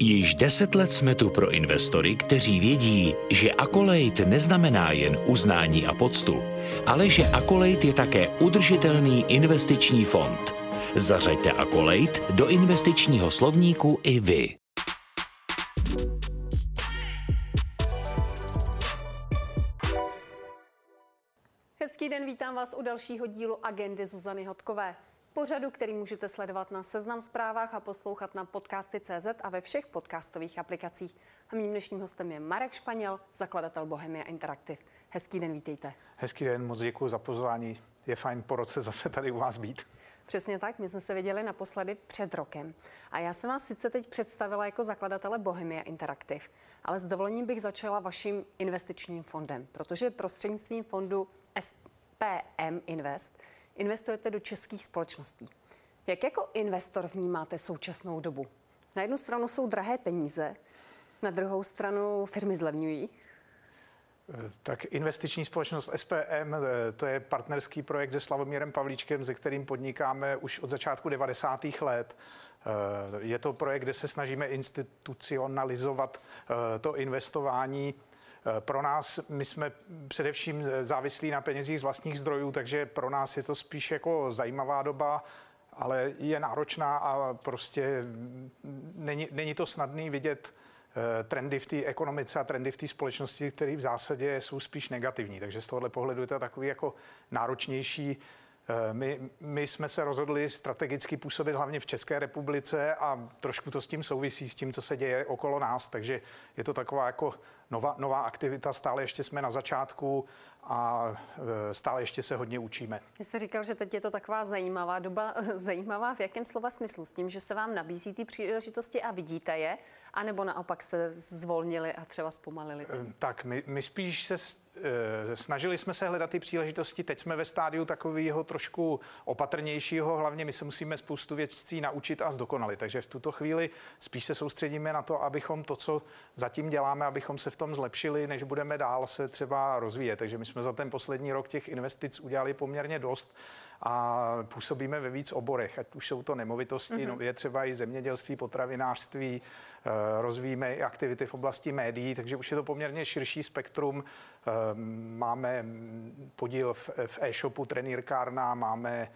Již deset let jsme tu pro investory, kteří vědí, že Akolejt neznamená jen uznání a poctu, ale že Akolejt je také udržitelný investiční fond. Zařaďte Akolejt do investičního slovníku i vy. Hezký den, vítám vás u dalšího dílu Agendy Zuzany Hodkové pořadu, který můžete sledovat na Seznam zprávách a poslouchat na podcasty.cz a ve všech podcastových aplikacích. A mým dnešním hostem je Marek Španěl, zakladatel Bohemia Interactive. Hezký den, vítejte. Hezký den, moc děkuji za pozvání. Je fajn po roce zase tady u vás být. Přesně tak, my jsme se viděli naposledy před rokem. A já jsem vás sice teď představila jako zakladatele Bohemia Interactive, ale s dovolením bych začala vaším investičním fondem, protože prostřednictvím fondu SPM Invest investujete do českých společností. Jak jako investor vnímáte současnou dobu? Na jednu stranu jsou drahé peníze, na druhou stranu firmy zlevňují. Tak investiční společnost SPM, eh, to je partnerský projekt se Slavomírem Pavlíčkem, se kterým podnikáme už od začátku 90. let. Eh, je to projekt, kde se snažíme institucionalizovat eh, to investování Eh, pro nás, my jsme především závislí na penězích z vlastních zdrojů, takže pro nás je to spíš jako zajímavá doba, ale je náročná a prostě není, není to snadný vidět eh, trendy v té ekonomice a trendy v té společnosti, které v zásadě jsou spíš negativní. Takže z tohohle pohledu je to takový jako náročnější Eh, my, my jsme se rozhodli strategicky působit hlavně v České republice a trošku to s tím souvisí, s tím, co se děje okolo nás, takže je to taková jako nová, nová aktivita, stále ještě jsme na začátku a eh, stále ještě se hodně učíme. Vy jste říkal, že teď je to taková zajímavá doba. Zajímavá v jakém slova smyslu? S tím, že se vám nabízí ty příležitosti a vidíte je, anebo naopak jste zvolnili a třeba zpomalili? Tak my, my spíš se Eh, snažili jsme se hledat ty příležitosti, teď jsme ve stádiu takového trošku opatrnějšího, hlavně my se musíme spoustu věcí naučit a zdokonalit, takže v tuto chvíli spíš se soustředíme na to, abychom to, co zatím děláme, abychom se v tom zlepšili, než budeme dál se třeba rozvíjet. Takže my jsme za ten poslední rok těch investic udělali poměrně dost a působíme ve víc oborech, ať už jsou to nemovitosti, mm-hmm. no, je třeba i zemědělství, potravinářství, eh, rozvíjíme i aktivity v oblasti médií, takže už je to poměrně širší spektrum. Eh, máme podíl v, e-shopu Trenýrkárna, máme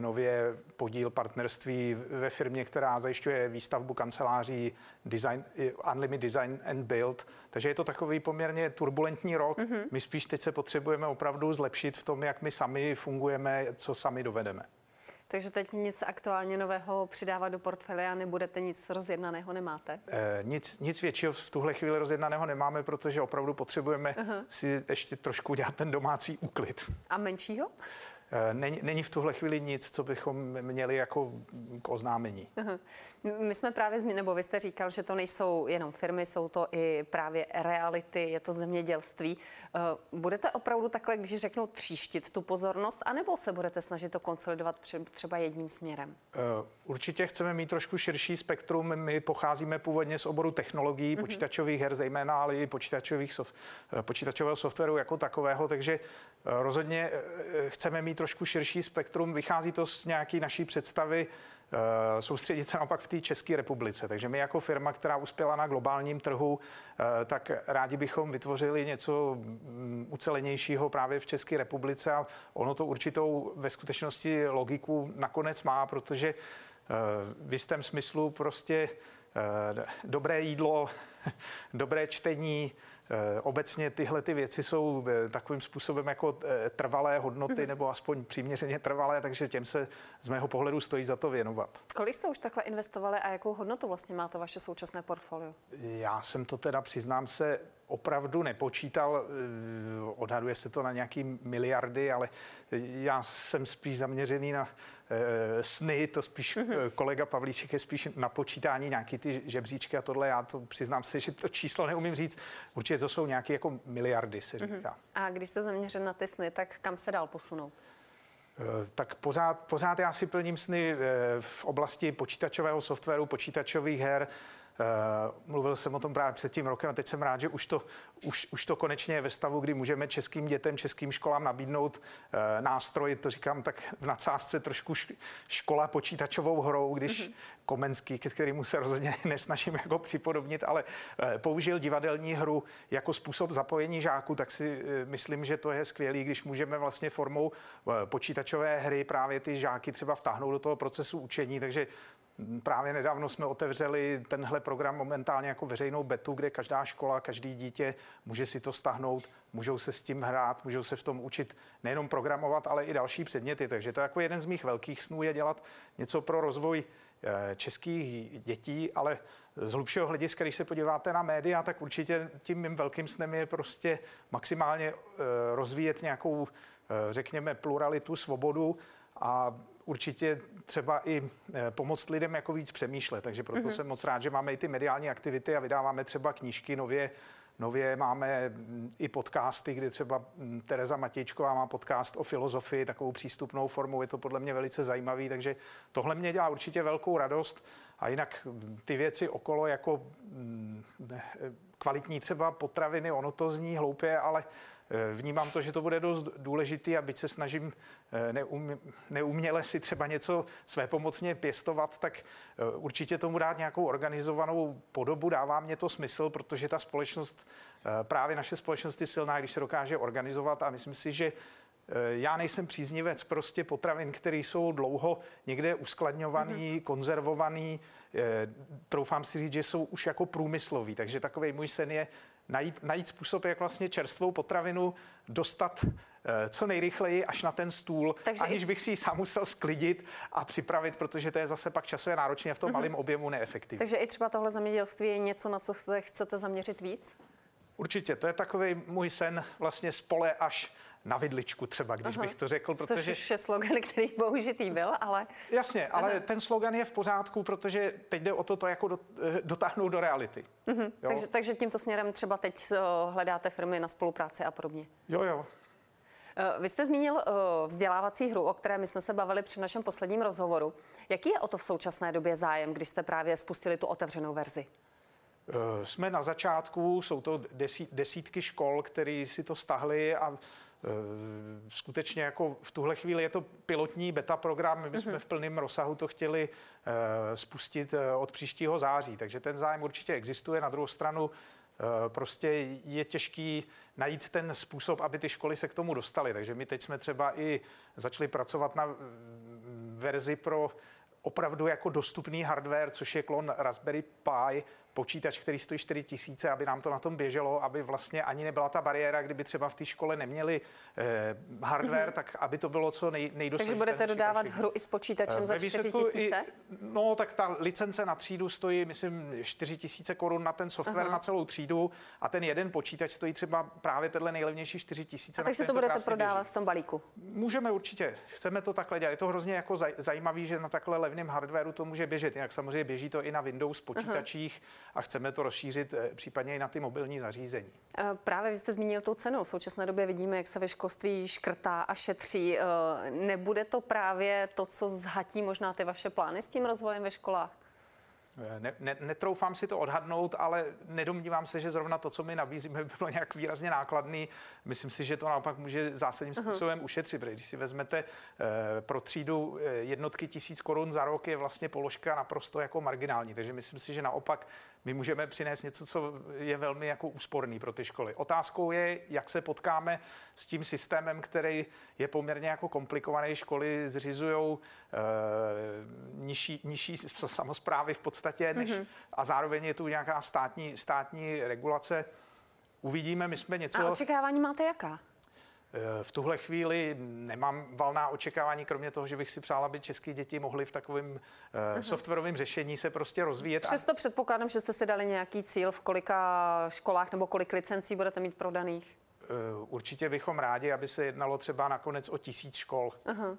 nově podíl partnerství ve firmě, která zajišťuje výstavbu kanceláří design, Unlimited Design and Build. Takže je to takový poměrně turbulentní rok. Mm-hmm. My spíš teď se potřebujeme opravdu zlepšit v tom, jak my sami fungujeme, co sami dovedeme. Takže teď nic aktuálně nového přidávat do portfolia nebudete, nic rozjednaného nemáte? E, nic, nic většího v tuhle chvíli rozjednaného nemáme, protože opravdu potřebujeme uh-huh. si ještě trošku dělat ten domácí úklid. A menšího? Eh, není, není v tuhle chvíli nic, co bychom měli jako k oznámení. My jsme právě, nebo vy jste říkal, že to nejsou jenom firmy, jsou to i právě reality, je to zemědělství. Eh, budete opravdu takhle, když řeknou tříštit tu pozornost, anebo se budete snažit to konsolidovat třeba jedním směrem? Eh, určitě chceme mít trošku širší spektrum. My pocházíme původně z oboru technologií, uh-huh. počítačových her zejména, ale i počítačových počítačového softwaru jako takového, takže rozhodně chceme mít trošku širší spektrum. Vychází to z nějaké naší představy eh, soustředit se naopak v té České republice. Takže my jako firma, která uspěla na globálním trhu, eh, tak rádi bychom vytvořili něco mm, ucelenějšího právě v České republice a ono to určitou ve skutečnosti logiku nakonec má, protože eh, v jistém smyslu prostě dobré jídlo, dobré čtení, obecně tyhle ty věci jsou eh, takovým způsobem jako eh, trvalé hodnoty mm-hmm. nebo aspoň přiměřeně trvalé, takže těm se z mého pohledu stojí za to věnovat. Kolik jste už takhle investovali a jakou hodnotu vlastně má to vaše současné portfolio? Já jsem to teda, přiznám se, opravdu nepočítal. Odhaduje se to na nějaký miliardy, ale já jsem spíš zaměřený na Eh, sny, to spíš mm-hmm. kolega Pavlíček je spíš na počítání nějaký ty žebříčky a tohle. Já to přiznám si, že to číslo neumím říct. Určitě to jsou nějaké jako miliardy, se mhm. říká. A když se zaměřen na ty sny, tak kam se dál posunout? Eh, tak pořád, pořád já si plním sny v oblasti počítačového softwaru, počítačových her, Eh, mluvil jsem o tom právě před tím rokem a teď jsem rád, že už to, už, už to konečně je ve stavu, kdy můžeme českým dětem, českým školám nabídnout eh, nástroj, to říkám tak v nadsázce trošku škola počítačovou hrou, když mm-hmm. Komenský, ke kterému se rozhodně nesnažím jako připodobnit, ale eh, použil divadelní hru jako způsob zapojení žáků, tak si eh, myslím, že to je skvělý, když můžeme vlastně formou počítačové hry právě ty žáky třeba vtáhnout do toho procesu učení, takže Právě nedávno jsme otevřeli tenhle program momentálně jako veřejnou betu, kde každá škola, každý dítě může si to stáhnout, můžou se s tím hrát, můžou se v tom učit nejenom programovat, ale i další předměty. Takže to je jako jeden z mých velkých snů je dělat něco pro rozvoj eh, českých dětí, ale z hlubšího hlediska, když se podíváte na média, tak určitě tím mým velkým snem je prostě maximálně eh, rozvíjet nějakou, eh, řekněme, pluralitu, svobodu a určitě třeba i pomoct lidem jako víc přemýšlet. Takže proto mm-hmm. jsem moc rád, že máme i ty mediální aktivity a vydáváme třeba knížky nově. Nově máme mm, i podcasty, kdy třeba mm, Tereza Matějčková má podcast o filozofii, takovou přístupnou formou. Je to podle mě velice zajímavý, takže tohle mě dělá určitě velkou radost. A jinak mm, ty věci okolo jako kvalitní třeba potraviny, ono to zní hloupě, ale Eh, vnímám to, že to bude dost důležitý a byť se snažím eh, neum, neuměle si třeba něco své pomocně pěstovat, tak eh, určitě tomu dát nějakou organizovanou podobu. Dává mě to smysl, protože ta společnost, právě naše společnost je silná, když se dokáže organizovat a myslím si, že já nejsem příznivec prostě potravin, které jsou dlouho někde uskladňovaný, mm-hmm. konzervovaný. Troufám si říct, že jsou už jako průmyslový. Takže takový můj sen je najít, najít způsob, jak vlastně čerstvou potravinu dostat eh, co nejrychleji až na ten stůl, Takže aniž bych si ji sám musel sklidit a připravit, protože to je zase pak časově náročně v tom uh-huh. malém objemu neefektivní. Takže i třeba tohle zemědělství je něco, na co chcete zaměřit víc? Určitě, to je takový můj sen vlastně spole až na vidličku třeba, když Aha. bych to řekl. Protože... Což už je slogan, který použitý byl, ale... Jasně, ale Aha. ten slogan je v pořádku, protože teď jde o to, to jako dotáhnout do reality. Uh-huh. Takže, takže tímto směrem třeba teď eh, hledáte firmy na spolupráci a podobně. Jo, jo. Eh, vy jste zmínil vzdělávací hru, o které my jsme se bavili při našem posledním rozhovoru. Jaký je o to v současné době zájem, když jste právě spustili tu otevřenou verzi? Jsme na začátku, jsou to desítky škol, které si to stahly a skutečně jako v tuhle chvíli je to pilotní beta program. My jsme mm-hmm. v plném rozsahu to chtěli eh, spustit eh, od příštího září, takže ten zájem určitě existuje. Na druhou stranu prostě je těžký najít ten způsob, aby ty školy se k tomu dostaly. Takže my teď jsme třeba i začali pracovat na mm, verzi pro opravdu jako dostupný hardware, což je klon Raspberry Pi, počítač, který stojí 4 tisíce, aby nám to na tom běželo, aby vlastně ani nebyla ta bariéra, kdyby třeba v té škole neměli eh, hardware, mm-hmm. tak aby to bylo co nej, Takže budete dodávat hru i s počítačem eh, za 4 tisíce? No, tak ta licence na třídu stojí, myslím, 4 tisíce korun na ten software Aha. na celou třídu a ten jeden počítač stojí třeba právě tenhle nejlevnější 4 tisíce. Takže to budete prodávat běží. v tom balíku? Můžeme určitě. Chceme to takhle dělat. Je to hrozně jako zajímavý, že na takhle levném hardwareu to může běžet. Jinak samozřejmě běží to i na Windows počítačích. Aha a chceme to rozšířit eh, případně i na ty mobilní zařízení. Eh, právě vy jste zmínil tu cenu. V současné době vidíme, jak se ve školství škrtá a šetří. Eh, nebude to právě to, co zhatí možná ty vaše plány s tím rozvojem ve školách? Ne, ne, netroufám si to odhadnout, ale nedomnívám se, že zrovna to, co my nabízíme, by bylo nějak výrazně nákladný. Myslím si, že to naopak může zásadním způsobem uh-huh. ušetřit, protože když si vezmete eh, pro třídu jednotky tisíc korun za rok, je vlastně položka naprosto jako marginální. Takže myslím si, že naopak my můžeme přinést něco, co je velmi jako úsporný pro ty školy. Otázkou je, jak se potkáme s tím systémem, který je poměrně jako komplikovaný. Školy zřizují e, nižší, nižší samozprávy v podstatě, než, mm-hmm. a zároveň je tu nějaká státní, státní regulace. Uvidíme, my jsme něco... A očekávání máte jaká? V tuhle chvíli nemám valná očekávání, kromě toho, že bych si přála, aby české děti mohly v takovém uh, softwarovém řešení se prostě rozvíjet. Přesto a... předpokládám, že jste si dali nějaký cíl, v kolika školách nebo kolik licencí budete mít prodaných? Uh, určitě bychom rádi, aby se jednalo třeba nakonec o tisíc škol. Uh-huh.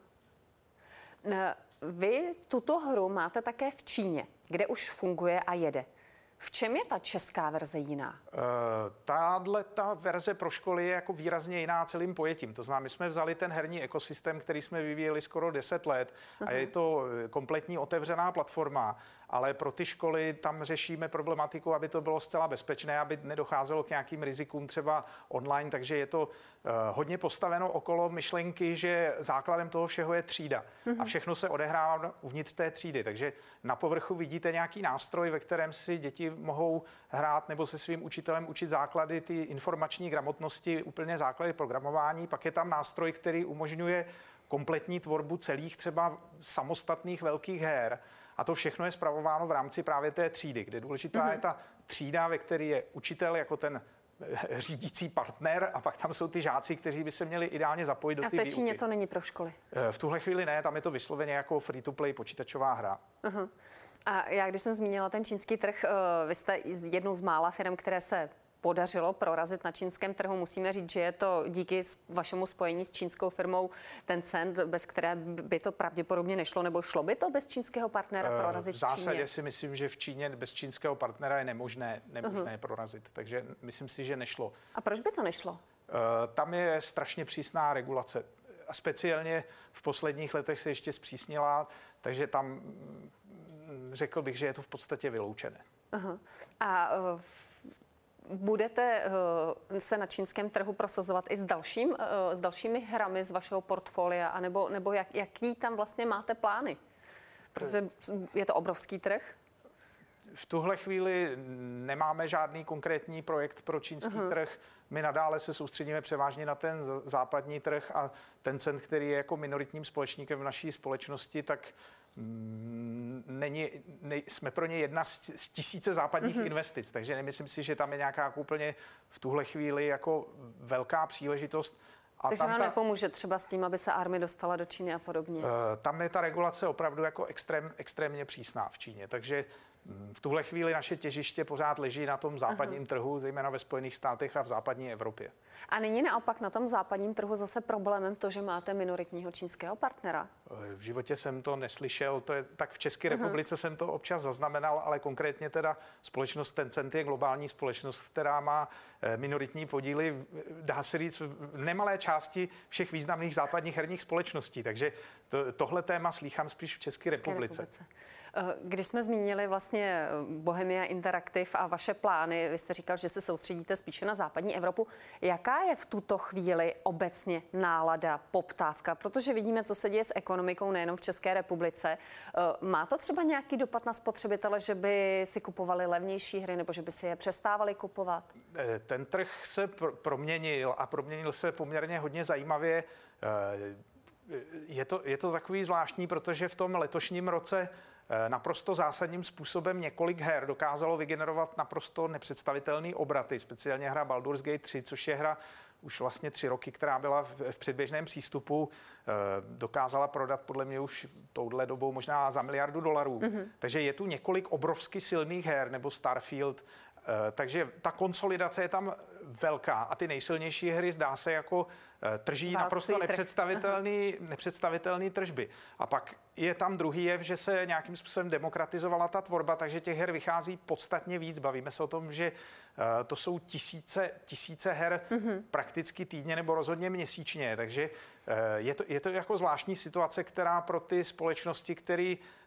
Vy tuto hru máte také v Číně, kde už funguje a jede. V čem je ta česká verze jiná? Uh, Tahle ta verze pro školy je jako výrazně jiná celým pojetím. To znamená, my jsme vzali ten herní ekosystém, který jsme vyvíjeli skoro 10 let uh-huh. a je to eh, kompletní otevřená platforma ale pro ty školy tam řešíme problematiku, aby to bylo zcela bezpečné, aby nedocházelo k nějakým rizikům třeba online, takže je to uh, hodně postaveno okolo myšlenky, že základem toho všeho je třída mm-hmm. a mhm. všechno se odehrává uvnitř té třídy, takže na povrchu vidíte nějaký nástroj, ve kterém si děti mohou hrát nebo se svým učitelem učit základy ty informační gramotnosti, úplně základy programování, pak je tam nástroj, který umožňuje kompletní tvorbu celých třeba samostatných velkých her. A to všechno je zpravováno v rámci právě té třídy, kde důležitá mm-hmm. je ta třída, ve které je učitel jako ten řídící partner a pak tam jsou ty žáci, kteří by se měli ideálně zapojit do té výuky. A v to není pro školy? Eh, v tuhle chvíli ne, tam je to vysloveně jako free-to-play počítačová hra. Uh-huh. A já, když jsem zmínila ten čínský trh, eh, vy jste jednou z mála firm, které se podařilo prorazit na čínském trhu. Musíme říct, že je to díky vašemu spojení s čínskou firmou ten cent, bez které by to pravděpodobně nešlo, nebo šlo by to bez čínského partnera eh, prorazit v zásadě Číně? si myslím, že v Číně bez čínského partnera je nemožné, nemožné uh-huh. prorazit, takže myslím si, že nešlo. A proč by to nešlo? Uh, tam je strašně přísná regulace a speciálně v posledních letech se ještě zpřísnila, takže tam mm, řekl bych, že je to v podstatě vyloučené. Uh-huh. A uh, Budete uh, se na čínském trhu prosazovat i s, dalším, uh, s dalšími hrami z vašeho portfolia, anebo, nebo jak, jaký tam vlastně máte plány? Protože je to obrovský trh. V tuhle chvíli nemáme žádný konkrétní projekt pro čínský uh-huh. trh. My nadále se soustředíme převážně na ten západní trh a ten cent, který je jako minoritním společníkem v naší společnosti, tak není, ne, jsme pro ně jedna z, z tisíce západních mm-hmm. investic, takže nemyslím si, že tam je nějaká úplně v tuhle chvíli jako velká příležitost. A Takže tam vám ta, nepomůže třeba s tím, aby se army dostala do Číny a podobně? Uh, tam je ta regulace opravdu jako extrém, extrémně přísná v Číně, takže v tuhle chvíli naše těžiště pořád leží na tom západním Aha. trhu, zejména ve Spojených státech a v západní Evropě. A není naopak na tom západním trhu zase problémem to, že máte minoritního čínského partnera? V životě jsem to neslyšel, to je, tak v České Aha. republice jsem to občas zaznamenal, ale konkrétně teda společnost Tencent je globální společnost, která má eh, minoritní podíly, dá se říct, v nemalé části všech významných západních herních společností. Takže to, tohle téma slýchám spíš v České, České republice. republice. Eh, když jsme zmínili vlastně eh, Bohemia Interactive a vaše plány, vy jste říkal, že se soustředíte spíše na západní Evropu. Jaká je v tuto chvíli obecně nálada, poptávka? Protože vidíme, co se děje s ekonomikou nejenom v České republice. Eh, má to třeba nějaký dopad na spotřebitele, že by si kupovali levnější hry nebo že by si je přestávali kupovat? Ten trh se proměnil a proměnil se poměrně hodně zajímavě je to, je to takový zvláštní, protože v tom letošním roce naprosto zásadním způsobem několik her dokázalo vygenerovat naprosto nepředstavitelný obraty, speciálně hra Baldur's Gate 3, což je hra už vlastně tři roky, která byla v, předběžném přístupu, eh, dokázala prodat podle mě už touhle dobou možná za miliardu dolarů. Mm-hmm. Takže je tu několik obrovsky silných her, nebo Starfield, Eh, takže ta konsolidace je tam velká a ty nejsilnější hry zdá se jako eh, trží Válcí naprosto nepředstavitelný, nepředstavitelný tržby. A pak je tam druhý jev, že se nějakým způsobem demokratizovala ta tvorba, takže těch her vychází podstatně víc. Bavíme se o tom, že eh, to jsou tisíce, tisíce her mm-hmm. prakticky týdně nebo rozhodně měsíčně, takže je to, je to jako zvláštní situace, která pro ty společnosti, které Eh,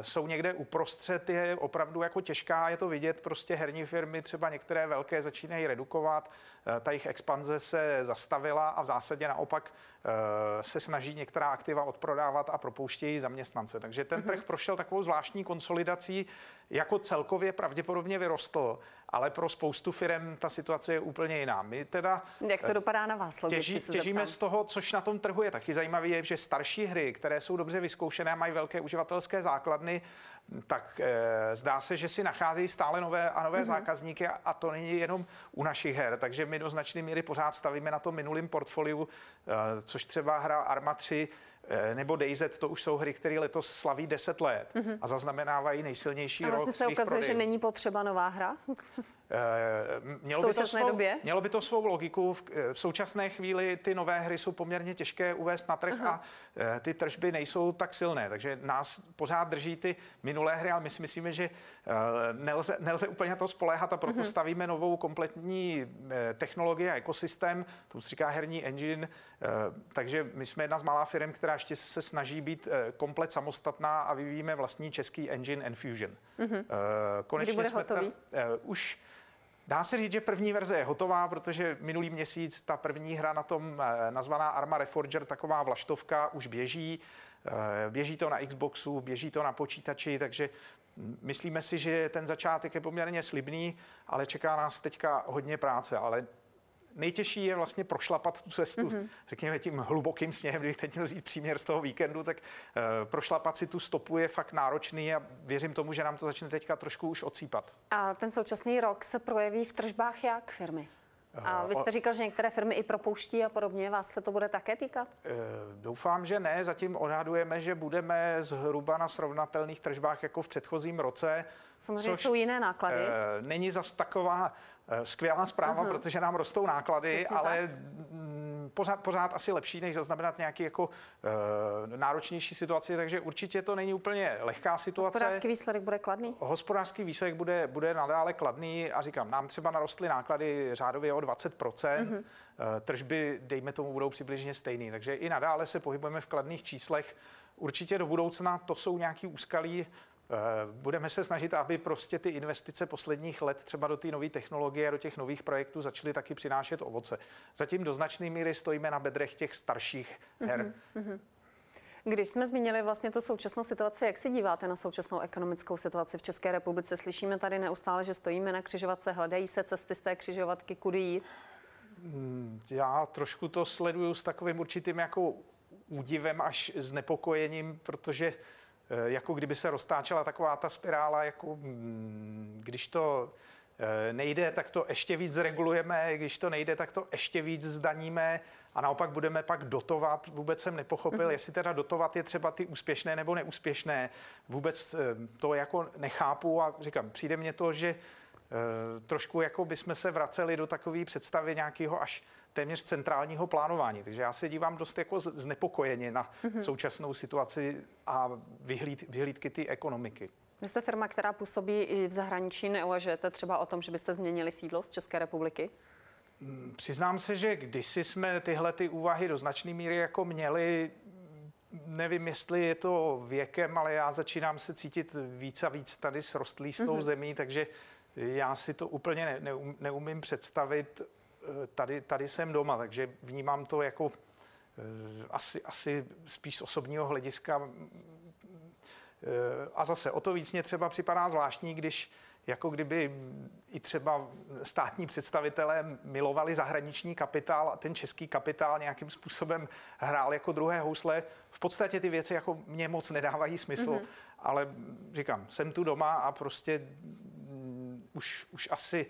jsou někde uprostřed, je opravdu jako těžká, je to vidět, prostě herní firmy, třeba některé velké začínají redukovat, eh, ta jejich expanze se zastavila a v zásadě naopak Eh, se snaží některá aktiva odprodávat a propouštějí zaměstnance. Takže ten trh mhm. prošel takovou zvláštní konsolidací, jako celkově pravděpodobně vyrostl, ale pro spoustu firm ta situace je úplně jiná. My teda Jak to eh, dopadá na vás? Těží, těžíme z toho, což na tom trhu je taky zajímavé, je, že starší hry, které jsou dobře vyzkoušené, mají velké uživatelské základny, tak e, zdá se, že si nacházejí stále nové a nové mm-hmm. zákazníky a, a to není jenom u našich her. Takže my do značné míry pořád stavíme na tom minulém portfoliu, e, což třeba hra Arma 3 e, nebo DayZ, to už jsou hry, které letos slaví 10 let mm-hmm. a zaznamenávají nejsilnější a vlastně rok se ukazuje, prodejů. že není potřeba nová hra? Eh, mělo, by to svou, době? mělo by to svou logiku. V, eh, v současné chvíli ty nové hry jsou poměrně těžké uvést na trh Aha. a eh, ty tržby nejsou tak silné, takže nás pořád drží ty minulé hry, ale my si myslíme, že nelze, nelze úplně to spoléhat a proto uh-huh. stavíme novou kompletní technologii a ekosystém, to se říká herní engine, takže my jsme jedna z malá firm, která ještě se snaží být komplet samostatná a vyvíjíme vlastní český engine Enfusion. Uh-huh. Konečně Kdy bude jsme hotový? Ta, už Dá se říct, že první verze je hotová, protože minulý měsíc ta první hra na tom eh, nazvaná Arma Reforger, taková vlaštovka, už běží. Eh, běží to na Xboxu, běží to na počítači, takže myslíme si, že ten začátek je poměrně slibný, ale čeká nás teďka hodně práce. Ale nejtěžší je vlastně prošlapat tu cestu, mm-hmm. řekněme tím hlubokým sněhem, když teď měl vzít příměr z toho víkendu, tak uh, prošlapat si tu stopu je fakt náročný a věřím tomu, že nám to začne teďka trošku už odsýpat. A ten současný rok se projeví v tržbách jak firmy? A vy jste říkal, že některé firmy i propouští a podobně. Vás se to bude také týkat? Eh, doufám, že ne. Zatím odhadujeme, že budeme zhruba na srovnatelných tržbách jako v předchozím roce. Samozřejmě jsou jiné náklady. Eh, není zas taková Eh, skvělá zpráva, uh-huh. protože nám rostou náklady, Přesně ale tak. Pořád, pořád asi lepší, než zaznamenat nějaký jako uh, náročnější situaci, takže určitě to není úplně lehká situace. Hospodářský výsledek bude kladný? Hospodářský výsledek bude, bude nadále kladný a říkám, nám třeba narostly náklady řádově o 20%, uh-huh. tržby, dejme tomu, budou přibližně stejný, takže i nadále se pohybujeme v kladných číslech. Určitě do budoucna to jsou nějaký úskalí, budeme se snažit, aby prostě ty investice posledních let třeba do té nové technologie a do těch nových projektů začaly taky přinášet ovoce. Zatím do značné míry stojíme na bedrech těch starších her. Mm-hmm. Když jsme zmínili vlastně tu současnou situaci, jak se díváte na současnou ekonomickou situaci v České republice? Slyšíme tady neustále, že stojíme na křižovatce, hledají se cesty z té křižovatky, kudy jít? Hmm, já trošku to sleduju s takovým určitým jako údivem až znepokojením, protože Eh, jako kdyby se roztáčela taková ta spirála, jako mm, když to eh, nejde, tak to ještě víc zregulujeme, když to nejde, tak to ještě víc zdaníme a naopak budeme pak dotovat. Vůbec jsem nepochopil, mm-hmm. jestli teda dotovat je třeba ty úspěšné nebo neúspěšné. Vůbec eh, to jako nechápu a říkám, přijde mně to, že trošku jako bychom se vraceli do takové představy nějakého až téměř centrálního plánování. Takže já se dívám dost jako znepokojeně na mm-hmm. současnou situaci a vyhlíd, vyhlídky ty ekonomiky. Vy jste firma, která působí i v zahraničí. Neuvažujete třeba o tom, že byste změnili sídlo z České republiky? Mm, přiznám se, že kdysi jsme tyhle ty úvahy do značné míry jako měli, nevím, jestli je to věkem, ale já začínám se cítit víc a víc tady srostlý s tou mm-hmm. zemí, takže já si to úplně ne, neum, neumím představit tady, tady jsem doma, takže vnímám to jako eh, asi, asi spíš z osobního hlediska. Eh, a zase o to víc mě třeba připadá zvláštní, když jako kdyby i třeba státní představitelé milovali zahraniční kapitál a ten český kapitál nějakým způsobem hrál jako druhé housle. V podstatě ty věci jako mě moc nedávají smysl, mm-hmm. ale říkám, jsem tu doma a prostě mm, už, už asi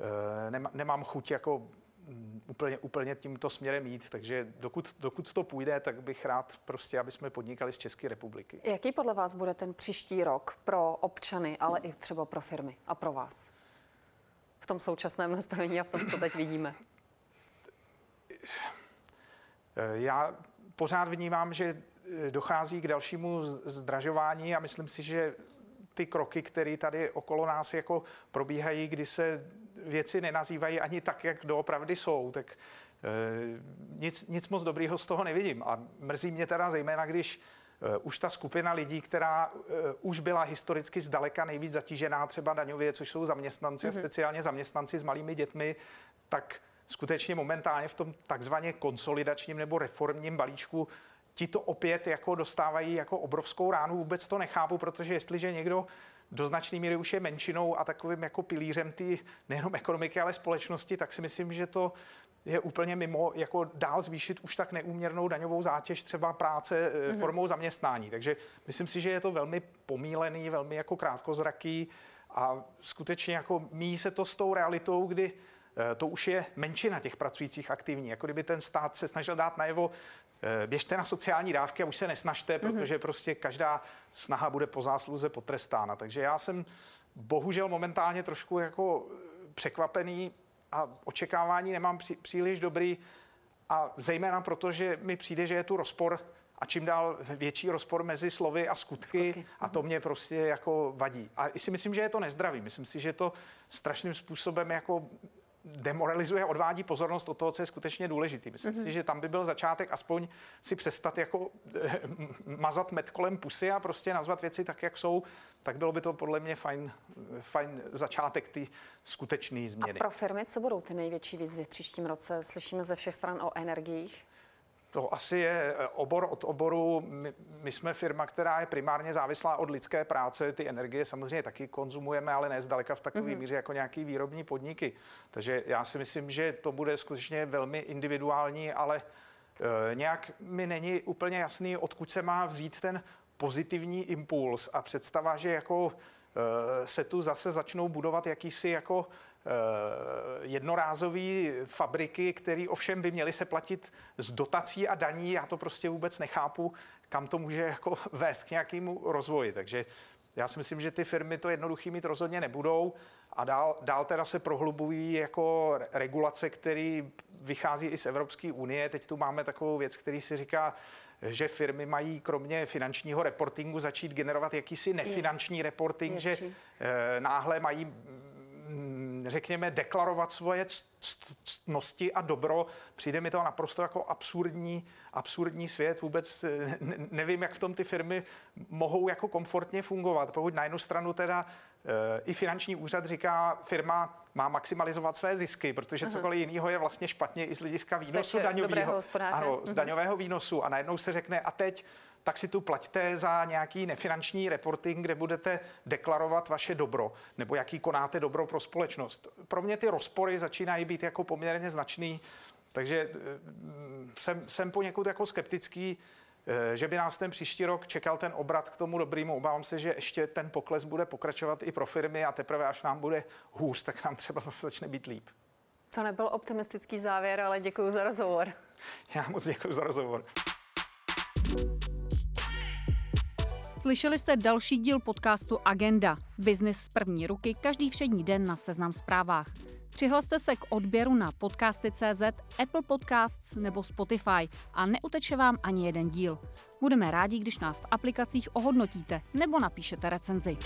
Eh, nemám chuť jako mm, úplně, úplně tímto směrem jít, takže dokud, dokud to půjde, tak bych rád prostě, aby jsme podnikali z České republiky. Jaký podle vás bude ten příští rok pro občany, ale i třeba pro firmy a pro vás? V tom současném nastavení a v tom, co teď vidíme. Eh, já pořád vnímám, že eh, dochází k dalšímu zdražování a myslím si, že ty kroky, které tady okolo nás jako probíhají, kdy se věci nenazývají ani tak, jak doopravdy jsou, tak e, nic, nic moc dobrýho z toho nevidím. A mrzí mě teda zejména, když e, už ta skupina lidí, která e, už byla historicky zdaleka nejvíc zatížená třeba daňově, což jsou zaměstnanci mm-hmm. a mhm. speciálně zaměstnanci s malými dětmi, tak skutečně momentálně v tom takzvaně konsolidačním nebo reformním balíčku ti to opět jako dostávají jako obrovskou ránu. Vůbec to nechápu, protože jestliže někdo do značné míry už je menšinou a takovým jako pilířem té nejenom ekonomiky, ale společnosti, tak si myslím, že to je úplně mimo jako dál zvýšit už tak neúměrnou daňovou zátěž třeba práce mm-hmm. formou zaměstnání. Takže myslím si, že je to velmi pomílený, velmi jako krátkozraký a skutečně jako míjí se to s tou realitou, kdy to už je menšina těch pracujících aktivní. Jako kdyby ten stát se snažil dát najevo, Eh, běžte na sociální dávky a už se nesnažte, mm-hmm. protože prostě každá snaha bude po zásluze potrestána. Takže já jsem bohužel momentálně trošku jako překvapený a očekávání nemám při, příliš dobrý a zejména proto, že mi přijde, že je tu rozpor a čím dál větší rozpor mezi slovy a skutky, skutky. a to mě prostě jako vadí. A si myslím, že je to nezdravý. Myslím si, že to strašným způsobem jako demoralizuje, odvádí pozornost od toho, co je skutečně důležitý. Myslím mm-hmm. si, že tam by byl začátek aspoň si přestat jako eh, mazat met kolem pusy a prostě nazvat věci tak, jak jsou, tak bylo by to podle mě fajn, fajn začátek ty skutečné změny. A pro firmy, co budou ty největší výzvy v příštím roce? Slyšíme ze všech stran o energiích. To asi je eh, obor od oboru. My, my jsme firma, která je primárně závislá od lidské práce. Ty energie samozřejmě taky konzumujeme, ale ne zdaleka v takové mm-hmm. míře jako nějaký výrobní podniky. Takže já si myslím, že to bude skutečně velmi individuální, ale e, nějak mi není úplně jasný, odkud se má vzít ten pozitivní impuls a představa, že jako e, se tu zase začnou budovat jakýsi jako Eh, jednorázové fabriky, které ovšem by měly se platit z dotací a daní. Já to prostě vůbec nechápu, kam to může jako vést k nějakému rozvoji. Takže já si myslím, že ty firmy to jednoduchý mít rozhodně nebudou a dál, dál teda se prohlubují jako regulace, které vychází i z Evropské unie. Teď tu máme takovou věc, který si říká, že firmy mají kromě finančního reportingu začít generovat jakýsi nefinanční reporting, je, že e, náhle mají řekněme, deklarovat svoje ctnosti a dobro. Přijde mi to naprosto jako absurdní, absurdní svět. Vůbec eh, nevím, jak v tom ty firmy mohou jako komfortně fungovat. Pokud na jednu stranu teda eh, i finanční úřad říká, firma má maximalizovat své zisky, protože cokoliv jiného je vlastně špatně i z hlediska výnosu daňového. Ano, z mhm. daňového výnosu. A najednou se řekne, a teď tak si tu plaťte za nějaký nefinanční reporting, kde budete deklarovat vaše dobro, nebo jaký konáte dobro pro společnost. Pro mě ty rozpory začínají být jako poměrně značný, takže eh, jsem, jsem poněkud jako skeptický, eh, že by nás ten příští rok čekal ten obrat k tomu dobrýmu. Obávám se, že ještě ten pokles bude pokračovat i pro firmy a teprve až nám bude hůř, tak nám třeba zase začne být líp. To nebyl optimistický závěr, ale děkuji za rozhovor. Já moc děkuji za rozhovor. Slyšeli jste další díl podcastu Agenda. Biznis z první ruky každý všední den na Seznam zprávách. Přihlaste se k odběru na podcasty.cz, Apple Podcasts nebo Spotify a neuteče vám ani jeden díl. Budeme rádi, když nás v aplikacích ohodnotíte nebo napíšete recenzi.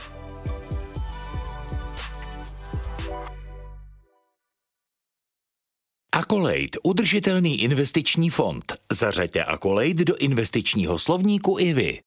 Akolejt, udržitelný investiční fond. Zařaďte Akolejt do investičního slovníku i vy.